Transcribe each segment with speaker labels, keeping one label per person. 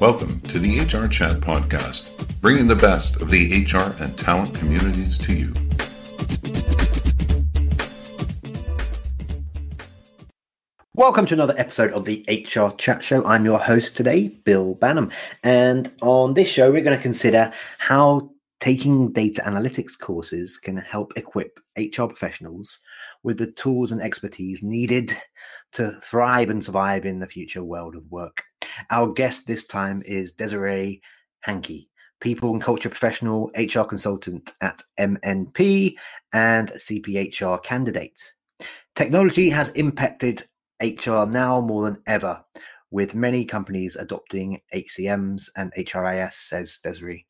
Speaker 1: Welcome to the HR Chat Podcast, bringing the best of the HR and talent communities to you.
Speaker 2: Welcome to another episode of the HR Chat Show. I'm your host today, Bill Banham. And on this show, we're going to consider how taking data analytics courses can help equip HR professionals with the tools and expertise needed to thrive and survive in the future world of work. Our guest this time is Desiree Hankey, people and culture professional, HR consultant at MNP, and CPHR candidate. Technology has impacted HR now more than ever, with many companies adopting HCMs and HRIS, says Desiree.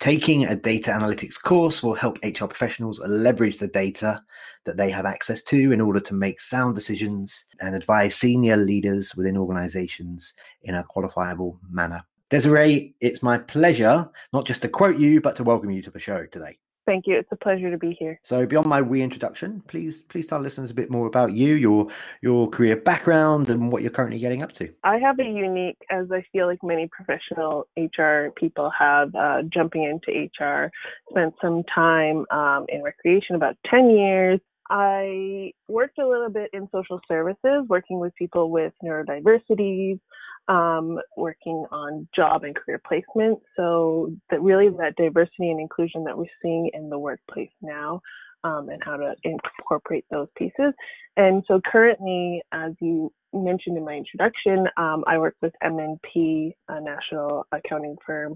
Speaker 2: Taking a data analytics course will help HR professionals leverage the data that they have access to in order to make sound decisions and advise senior leaders within organizations in a qualifiable manner. Desiree, it's my pleasure not just to quote you, but to welcome you to the show today.
Speaker 3: Thank you. It's a pleasure to be here.
Speaker 2: So, beyond my reintroduction, please please tell listeners a bit more about you, your your career background, and what you're currently getting up to.
Speaker 3: I have a unique, as I feel like many professional HR people have, uh, jumping into HR. Spent some time um, in recreation, about ten years. I worked a little bit in social services, working with people with neurodiversities, um, working on job and career placement. So that really that diversity and inclusion that we're seeing in the workplace now, um, and how to incorporate those pieces. And so currently, as you mentioned in my introduction, um, I work with MNP, a national accounting firm.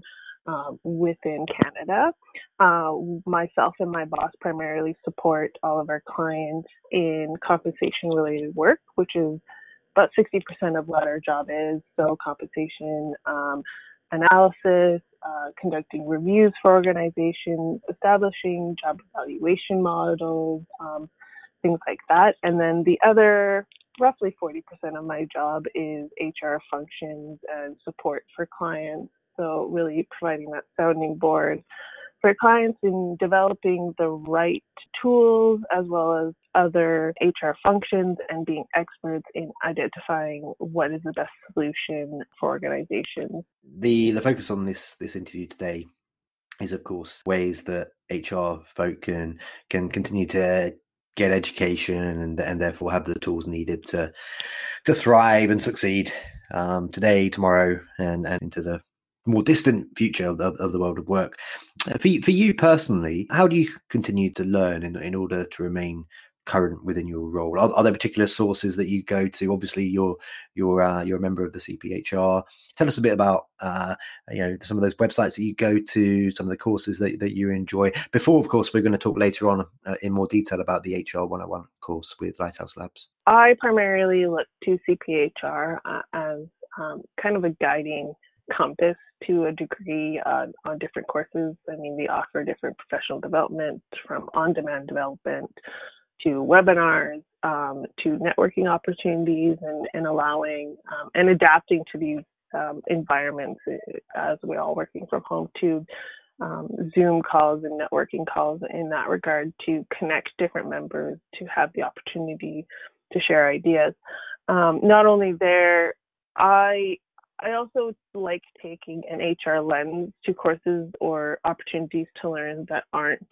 Speaker 3: Um, within Canada. Uh, myself and my boss primarily support all of our clients in compensation related work, which is about 60% of what our job is. So compensation um, analysis, uh, conducting reviews for organizations, establishing job evaluation models, um, things like that. And then the other roughly 40% of my job is HR functions and support for clients. So really providing that sounding board for clients in developing the right tools as well as other HR functions and being experts in identifying what is the best solution for organizations.
Speaker 2: The the focus on this this interview today is of course ways that HR folk can can continue to get education and and therefore have the tools needed to to thrive and succeed um, today, tomorrow, and, and into the more distant future of the, of the world of work. Uh, for you, for you personally, how do you continue to learn in, in order to remain current within your role? Are, are there particular sources that you go to? Obviously, you're you're uh, you're a member of the CPHR. Tell us a bit about uh, you know some of those websites that you go to, some of the courses that, that you enjoy. Before, of course, we're going to talk later on uh, in more detail about the HR 101 course with Lighthouse Labs.
Speaker 3: I primarily look to CPHR uh, as um, kind of a guiding compass to a degree uh, on different courses. I mean, we offer different professional development from on demand development to webinars um, to networking opportunities and, and allowing um, and adapting to these um, environments uh, as we're all working from home to um, Zoom calls and networking calls in that regard to connect different members to have the opportunity to share ideas. Um, not only there, I I also like taking an HR lens to courses or opportunities to learn that aren't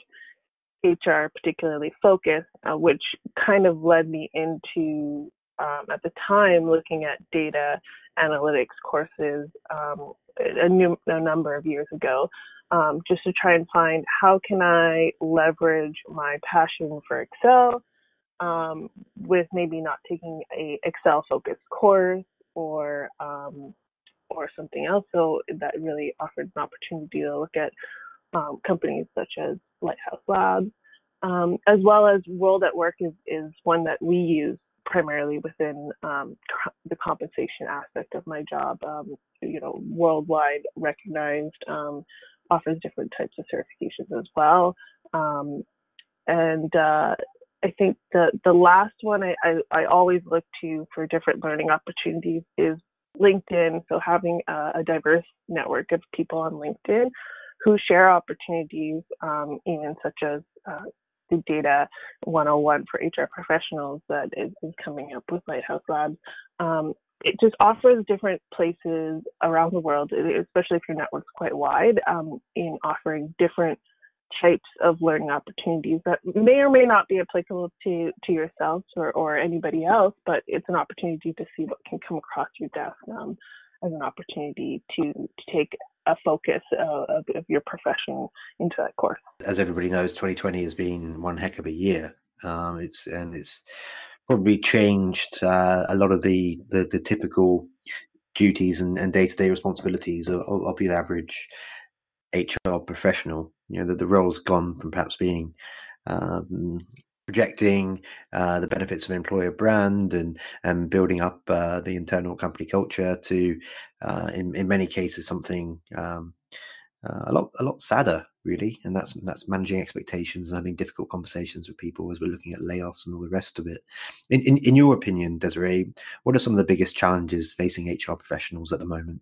Speaker 3: HR particularly focused, uh, which kind of led me into um, at the time looking at data analytics courses um, a, new, a number of years ago, um, just to try and find how can I leverage my passion for Excel um, with maybe not taking a Excel focused course or um, or something else. So that really offered an opportunity to look at um, companies such as Lighthouse Labs, um, as well as World at Work is, is one that we use primarily within um, the compensation aspect of my job. Um, you know, worldwide recognized, um, offers different types of certifications as well. Um, and uh, I think the the last one I, I, I always look to for different learning opportunities is LinkedIn. So having a, a diverse network of people on LinkedIn who share opportunities, um, even such as uh, the data 101 for HR professionals that is, is coming up with Lighthouse Labs. Um, it just offers different places around the world, especially if your network's quite wide, um, in offering different types of learning opportunities that may or may not be applicable to to yourself or, or anybody else, but it's an opportunity to see what can come across your desk um, as an opportunity to, to take a focus uh, of, of, your profession into that course.
Speaker 2: As everybody knows, 2020 has been one heck of a year. Um, it's and it's probably changed uh, a lot of the, the, the typical duties and, and day-to-day responsibilities of, of, the average HR professional. You know, the, the role's gone from perhaps being um, projecting uh, the benefits of employer brand and and building up uh, the internal company culture to, uh, in in many cases, something um, uh, a lot a lot sadder really. And that's that's managing expectations and having difficult conversations with people as we're looking at layoffs and all the rest of it. In, in, in your opinion desiree what are some of the biggest challenges facing hr professionals at the moment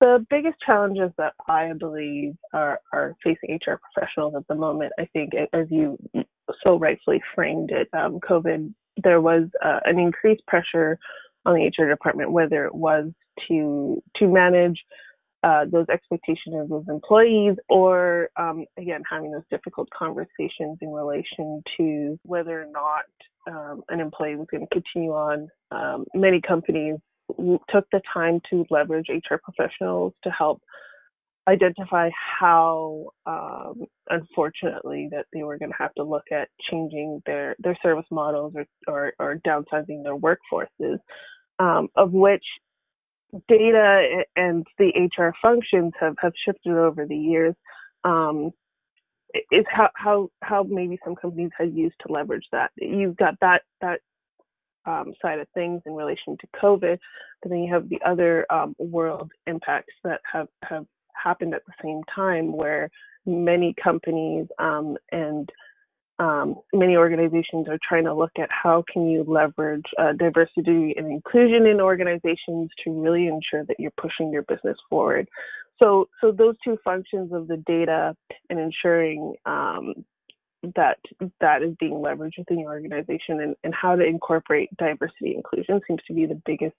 Speaker 3: the biggest challenges that i believe are, are facing hr professionals at the moment i think as you so rightfully framed it um, covid there was uh, an increased pressure on the hr department whether it was to to manage uh, those expectations of those employees, or um, again, having those difficult conversations in relation to whether or not um, an employee was going to continue on. Um, many companies took the time to leverage HR professionals to help identify how, um, unfortunately, that they were going to have to look at changing their, their service models or, or, or downsizing their workforces, um, of which data and the HR functions have, have shifted over the years. Um, is how, how how maybe some companies have used to leverage that. You've got that that um, side of things in relation to COVID, but then you have the other um, world impacts that have have happened at the same time, where many companies um, and um, many organizations are trying to look at how can you leverage uh, diversity and inclusion in organizations to really ensure that you're pushing your business forward. So, so those two functions of the data and ensuring um, that that is being leveraged within your organization and, and how to incorporate diversity inclusion seems to be the biggest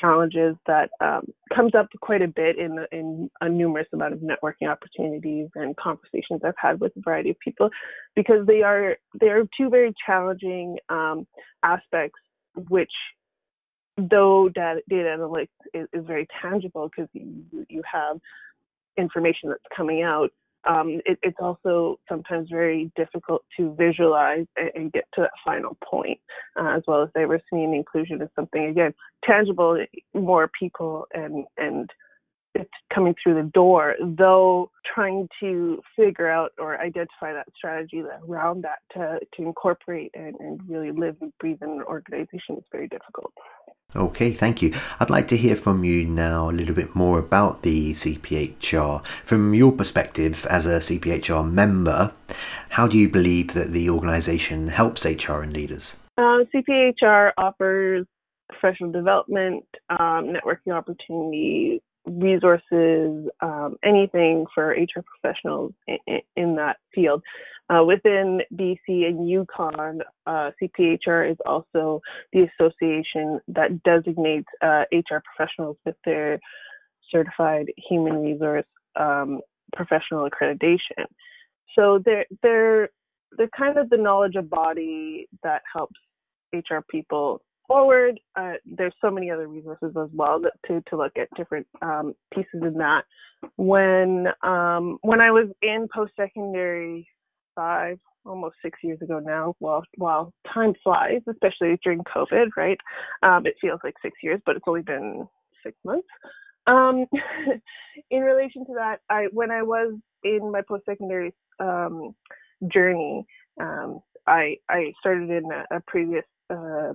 Speaker 3: challenges that um, comes up quite a bit in in a numerous amount of networking opportunities and conversations I've had with a variety of people because they are they are two very challenging um, aspects which though data, data analytics is, is very tangible because you, you have information that's coming out um, it, it's also sometimes very difficult to visualize and, and get to that final point, uh, as well as diversity and inclusion is something again tangible, more people and and it's coming through the door. Though trying to figure out or identify that strategy around that to to incorporate and, and really live and breathe in an organization is very difficult.
Speaker 2: Okay, thank you. I'd like to hear from you now a little bit more about the CPHR. From your perspective as a CPHR member, how do you believe that the organisation helps HR and leaders?
Speaker 3: Uh, CPHR offers professional development, um, networking opportunities, resources, um, anything for HR professionals in, in that field. Uh, within BC and Yukon, uh, CPHR is also the association that designates uh, HR professionals with their certified human resource um, professional accreditation. So they're they're they're kind of the knowledge of body that helps HR people forward. Uh, there's so many other resources as well that, to to look at different um, pieces in that. When um, when I was in post secondary five, almost six years ago now. Well, while time flies, especially during COVID, right? Um, it feels like six years, but it's only been six months. Um, in relation to that, I when I was in my post secondary um, journey, um, I I started in a, a previous uh,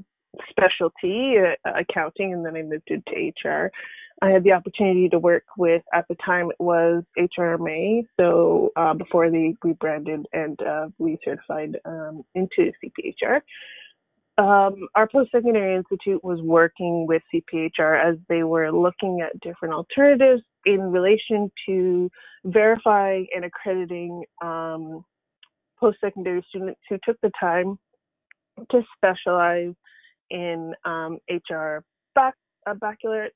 Speaker 3: specialty, uh, accounting, and then I moved into HR. I had the opportunity to work with, at the time, it was HRMA. So uh, before they rebranded and uh, we certified um, into CPHR. Um, our post-secondary institute was working with CPHR as they were looking at different alternatives in relation to verifying and accrediting um, post-secondary students who took the time to specialize in um, HR back uh, baccalaureate,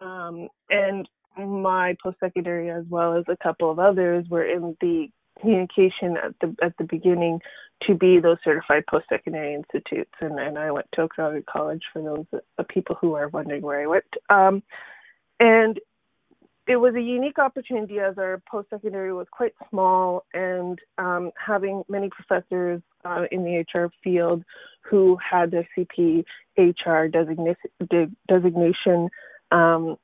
Speaker 3: um, and my post-secondary as well as a couple of others were in the communication at the at the beginning to be those certified post-secondary institutes and, and I went to Okanagan College for those uh, people who are wondering where I went um, and it was a unique opportunity as our post-secondary was quite small and um, having many professors uh, in the HR field who had their CP HR designa- designation um,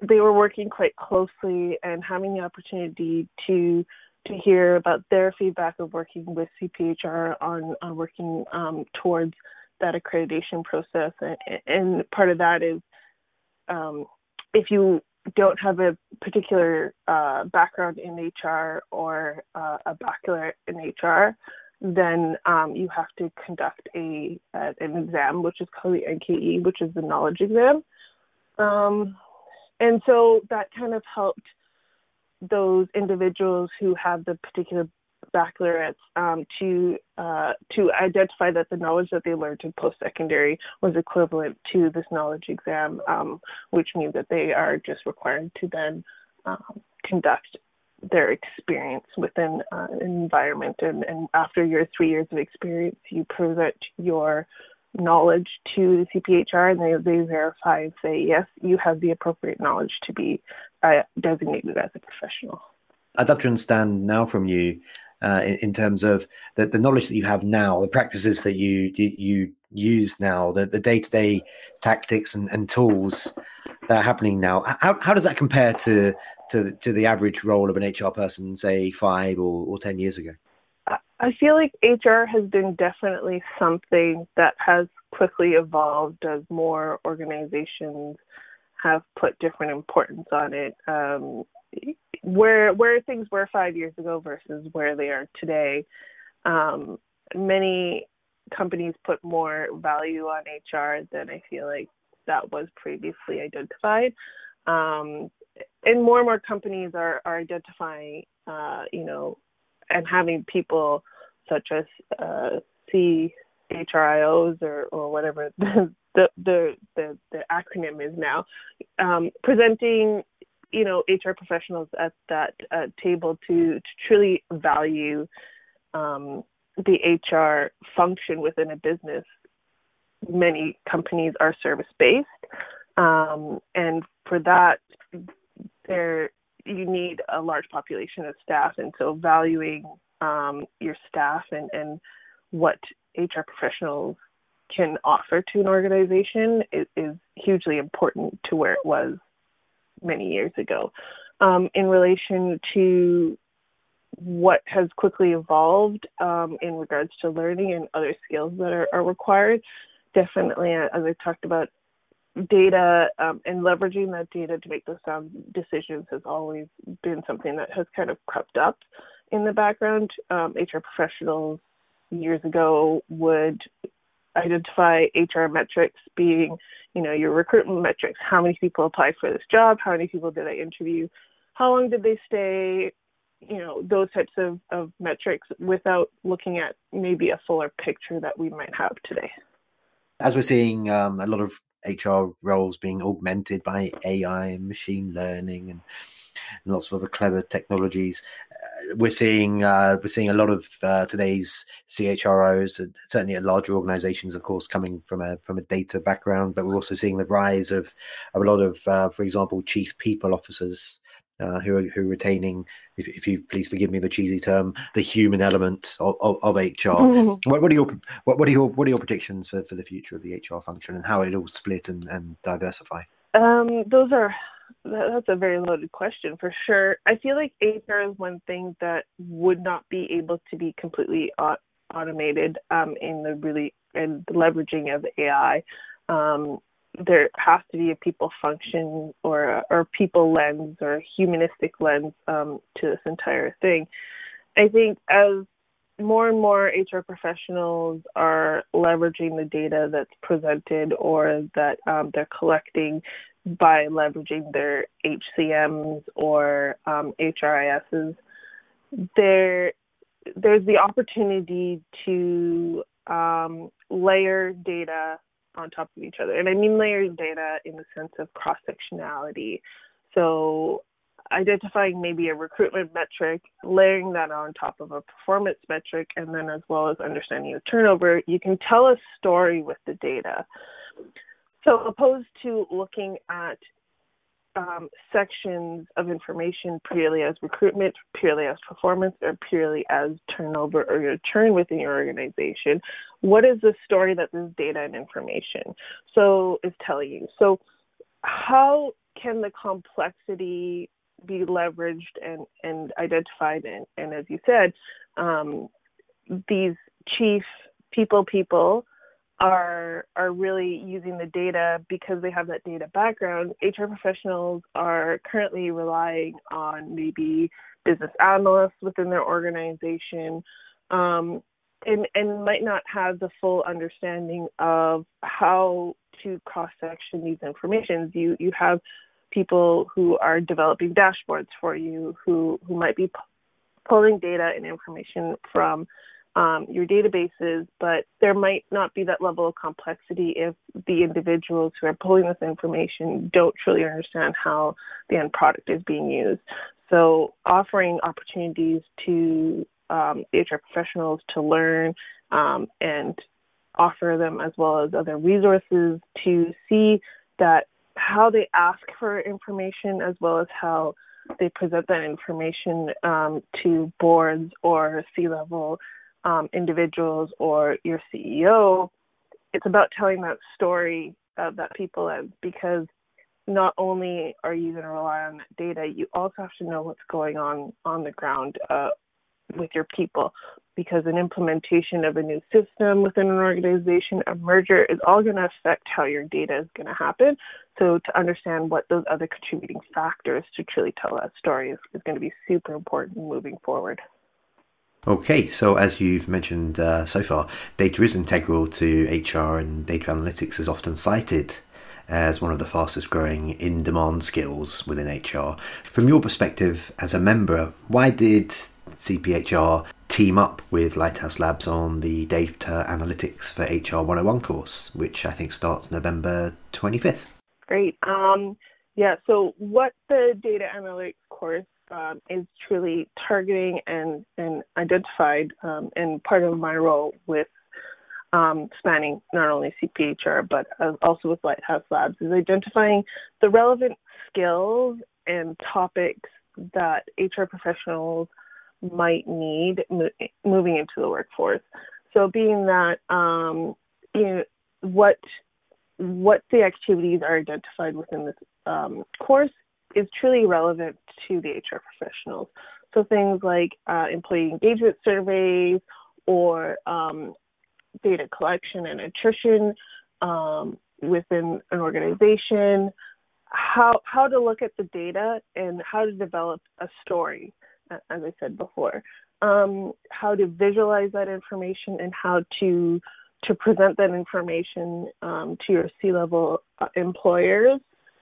Speaker 3: they were working quite closely and having the opportunity to to hear about their feedback of working with CPHR on on working um, towards that accreditation process, and, and part of that is um, if you don't have a particular uh, background in HR or uh, a bachelor in HR, then um, you have to conduct a, an exam, which is called the NKE, which is the knowledge exam. Um, and so that kind of helped those individuals who have the particular baccalaureates um, to uh, to identify that the knowledge that they learned in post-secondary was equivalent to this knowledge exam, um, which means that they are just required to then um, conduct their experience within uh, an environment. And, and after your three years of experience, you present your knowledge to the CPHR and they, they verify and say, yes, you have the appropriate knowledge to be uh, designated as a professional.
Speaker 2: I'd love to understand now from you uh, in, in, terms of the, the knowledge that you have now, the practices that you you, you use now, the, the day-to-day tactics and, and tools that are happening now. How, how does that compare to, to, to the average role of an HR person, say, five or, or 10 years ago?
Speaker 3: I feel like HR has been definitely something that has quickly evolved as more organizations have put different importance on it. Um, where where things were five years ago versus where they are today, um, many companies put more value on HR than I feel like that was previously identified. Um, and more and more companies are, are identifying, uh, you know, and having people such as uh, CHRIOs or, or whatever the, the, the, the, acronym is now, um, presenting you know HR professionals at that uh, table to, to truly value um, the HR function within a business. Many companies are service based, um, and for that, there you need a large population of staff, and so valuing um, your staff and, and what HR professionals can offer to an organization is, is, hugely important to where it was many years ago. Um, in relation to what has quickly evolved um, in regards to learning and other skills that are, are required, definitely, as I talked about, data um, and leveraging that data to make those sound decisions has always been something that has kind of crept up in the background. Um, HR professionals years ago would identify HR metrics being, you know, your recruitment metrics. How many people applied for this job? How many people did I interview? How long did they stay? You know, those types of, of metrics without looking at maybe a fuller picture that we might have today.
Speaker 2: As we're seeing um, a lot of HR roles being augmented by AI and machine learning and, and lots of other clever technologies. Uh, we're seeing uh, we're seeing a lot of uh, today's CHROs, uh, certainly at larger organisations, of course, coming from a from a data background. But we're also seeing the rise of, of a lot of, uh, for example, chief people officers uh, who are who are retaining, if, if, you please forgive me the cheesy term, the human element of, of, of HR. Mm-hmm. What, what, are your what, what, are your what are your predictions for, for the future of the HR function and how it will split and, and diversify?
Speaker 3: Um, those are that's a very loaded question for sure. I feel like HR is one thing that would not be able to be completely automated um, in the really and the leveraging of AI. Um, there has to be a people function or or people lens or humanistic lens um, to this entire thing. I think as more and more HR professionals are leveraging the data that's presented or that um, they're collecting by leveraging their HCMs or um, HRISs, there there's the opportunity to um, layer data on top of each other. And I mean layers data in the sense of cross sectionality. So identifying maybe a recruitment metric, layering that on top of a performance metric, and then as well as understanding the turnover, you can tell a story with the data. So opposed to looking at um, sections of information purely as recruitment, purely as performance, or purely as turnover or your churn within your organization. What is the story that this data and information so is telling you? So how can the complexity be leveraged and, and identified and, and as you said, um, these chief people people are are really using the data because they have that data background. HR professionals are currently relying on maybe business analysts within their organization, um, and and might not have the full understanding of how to cross section these informations. You you have people who are developing dashboards for you who who might be p- pulling data and information from um, your databases, but there might not be that level of complexity if the individuals who are pulling this information don't truly understand how the end product is being used. So, offering opportunities to um, HR professionals to learn um, and offer them as well as other resources to see that how they ask for information as well as how they present that information um, to boards or C level um, individuals or your CEO, it's about telling that story of that people live because not only are you going to rely on that data, you also have to know what's going on on the ground uh, with your people because an implementation of a new system within an organization, a merger is all going to affect how your data is going to happen. So to understand what those other contributing factors to truly tell that story is, is going to be super important moving forward.
Speaker 2: Okay, so as you've mentioned uh, so far, data is integral to HR, and data analytics is often cited as one of the fastest growing in demand skills within HR. From your perspective as a member, why did CPHR team up with Lighthouse Labs on the Data Analytics for HR 101 course, which I think starts November 25th?
Speaker 3: Great. Um, yeah, so what the Data Analytics course um, is truly targeting and, and identified, um, and part of my role with um, spanning not only CPHR but also with Lighthouse Labs is identifying the relevant skills and topics that HR professionals might need mo- moving into the workforce. So, being that um, you know what what the activities are identified within this um, course is truly relevant to the HR professionals. So things like uh, employee engagement surveys or um, data collection and attrition um, within an organization, how how to look at the data and how to develop a story, as I said before, um, how to visualize that information and how to to present that information um, to your C-level uh, employers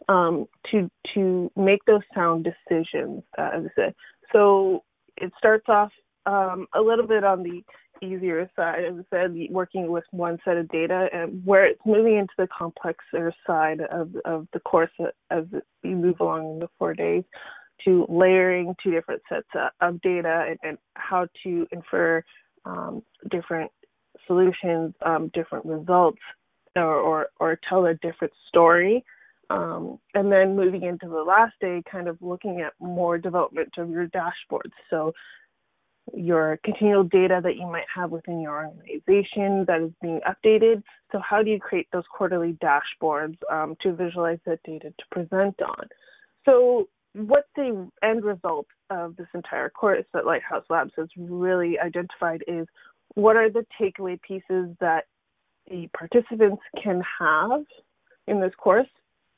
Speaker 3: um, to to make those sound decisions. Uh, as I said, so it starts off um, a little bit on the easier side, as I said, working with one set of data, and where it's moving into the complexer side of of the course as you move along in the four days, to layering two different sets of data and, and how to infer um, different solutions, um, different results, or, or, or tell a different story um, and then moving into the last day, kind of looking at more development of your dashboards. So your continual data that you might have within your organization that is being updated. So how do you create those quarterly dashboards um, to visualize that data to present on? So what the end result of this entire course that Lighthouse Labs has really identified is what are the takeaway pieces that the participants can have in this course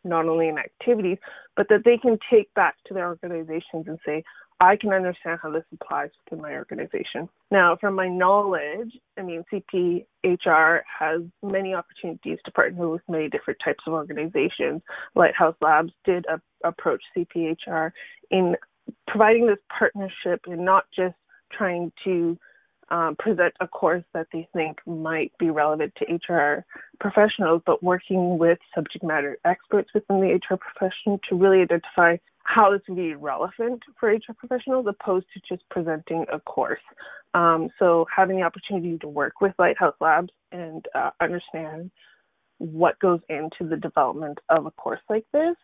Speaker 3: not only in activities, but that they can take back to their organizations and say, I can understand how this applies within my organization. Now, from my knowledge, I mean, CPHR has many opportunities to partner with many different types of organizations. Lighthouse Labs did a, approach CPHR in providing this partnership and not just trying to um, present a course that they think might be relevant to HR professionals, but working with subject matter experts within the HR profession to really identify how this would be relevant for HR professionals opposed to just presenting a course. Um, so having the opportunity to work with Lighthouse Labs and uh, understand what goes into the development of a course like this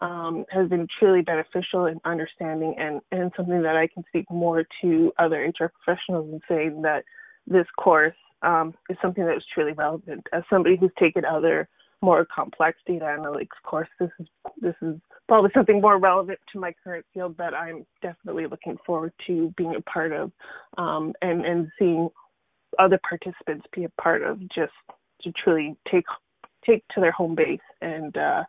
Speaker 3: um, has been truly beneficial in understanding and, and something that I can speak more to other HR professionals and saying that this course um, is something that is truly relevant. As somebody who's taken other more complex data analytics course, this is this is probably something more relevant to my current field that I'm definitely looking forward to being a part of um, and and seeing other participants be a part of just to truly take take to their home base and uh,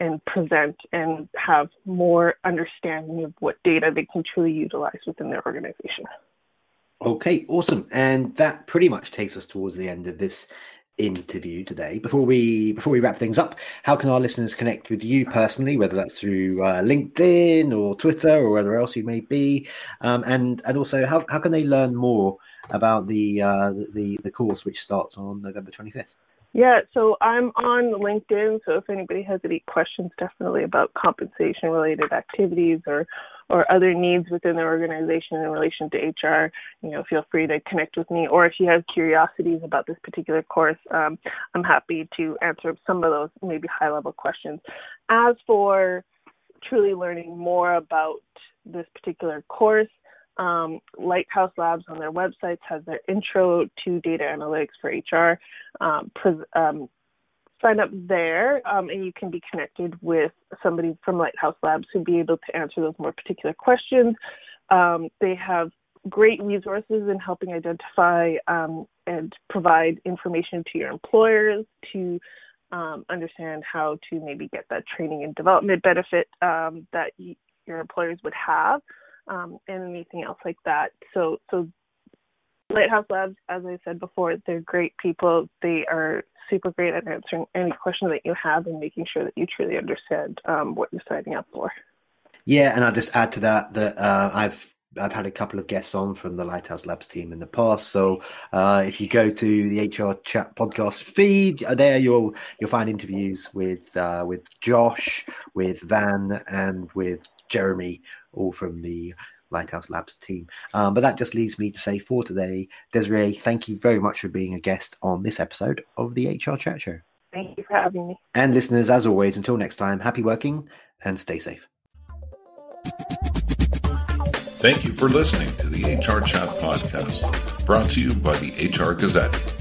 Speaker 3: and present and have more understanding of what data they can truly utilize within their organization.
Speaker 2: Okay, awesome. And that pretty much takes us towards the end of this interview today. Before we before we wrap things up, how can our listeners connect with you personally, whether that's through uh, LinkedIn or Twitter or wherever else you may be, um, and and also how, how can they learn more about the uh, the the course which starts on November twenty fifth?
Speaker 3: Yeah, so I'm on LinkedIn. So if anybody has any questions, definitely about compensation related activities or or other needs within their organization in relation to HR, you know, feel free to connect with me. Or if you have curiosities about this particular course, um, I'm happy to answer some of those maybe high level questions. As for truly learning more about this particular course, um, Lighthouse Labs on their websites has their intro to data analytics for HR. Um, um, sign up there, um, and you can be connected with somebody from Lighthouse Labs who'd be able to answer those more particular questions. Um, they have great resources in helping identify um, and provide information to your employers to understand how to maybe get that training and development benefit that y- your employers would have um, and anything else like that. So, so Lighthouse Labs, as I said before, they're great people. They are super great at answering any question that you have and making sure that you truly understand um, what you're signing up for.
Speaker 2: Yeah, and I'll just add to that that uh, I've I've had a couple of guests on from the Lighthouse Labs team in the past. So uh, if you go to the HR Chat podcast feed, uh, there you'll you'll find interviews with uh, with Josh, with Van, and with Jeremy, all from the Lighthouse Labs team. Um, but that just leaves me to say for today, Desiree, thank you very much for being a guest on this episode of the HR Chat Show.
Speaker 3: Thank you for having me.
Speaker 2: And listeners, as always, until next time, happy working and stay safe.
Speaker 1: Thank you for listening to the HR Chat Podcast, brought to you by the HR Gazette.